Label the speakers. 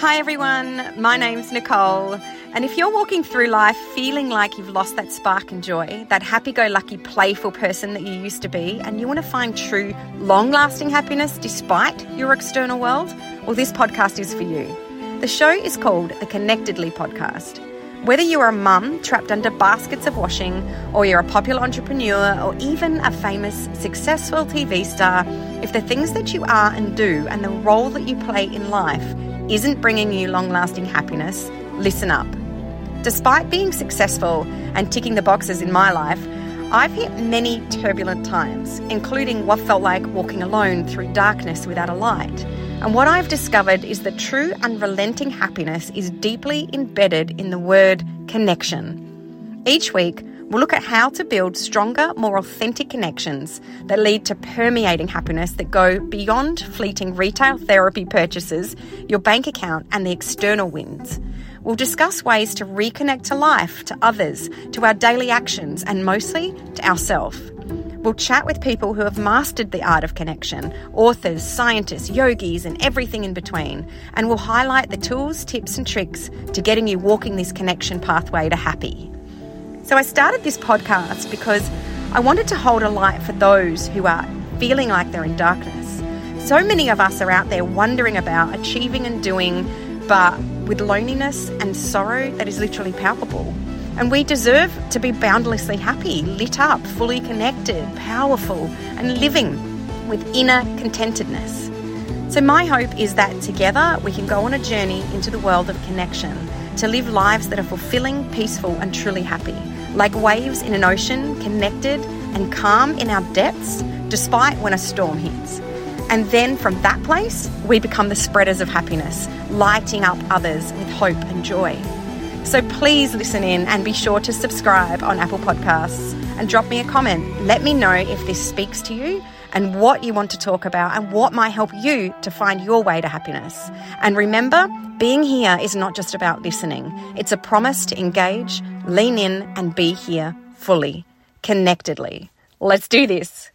Speaker 1: Hi, everyone. My name's Nicole. And if you're walking through life feeling like you've lost that spark and joy, that happy go lucky, playful person that you used to be, and you want to find true, long lasting happiness despite your external world, well, this podcast is for you. The show is called the Connectedly Podcast. Whether you're a mum trapped under baskets of washing, or you're a popular entrepreneur, or even a famous, successful TV star, if the things that you are and do and the role that you play in life isn't bringing you long lasting happiness, listen up. Despite being successful and ticking the boxes in my life, I've hit many turbulent times, including what felt like walking alone through darkness without a light. And what I've discovered is that true unrelenting happiness is deeply embedded in the word connection. Each week, we'll look at how to build stronger, more authentic connections that lead to permeating happiness that go beyond fleeting retail therapy purchases, your bank account, and the external wins. We'll discuss ways to reconnect to life, to others, to our daily actions, and mostly to ourselves. We'll chat with people who have mastered the art of connection authors, scientists, yogis, and everything in between. And we'll highlight the tools, tips, and tricks to getting you walking this connection pathway to happy. So, I started this podcast because I wanted to hold a light for those who are feeling like they're in darkness. So many of us are out there wondering about achieving and doing, but with loneliness and sorrow that is literally palpable. And we deserve to be boundlessly happy, lit up, fully connected, powerful, and living with inner contentedness. So, my hope is that together we can go on a journey into the world of connection to live lives that are fulfilling, peaceful, and truly happy, like waves in an ocean, connected and calm in our depths, despite when a storm hits. And then from that place, we become the spreaders of happiness, lighting up others with hope and joy. So please listen in and be sure to subscribe on Apple Podcasts and drop me a comment. Let me know if this speaks to you and what you want to talk about and what might help you to find your way to happiness. And remember, being here is not just about listening, it's a promise to engage, lean in, and be here fully, connectedly. Let's do this.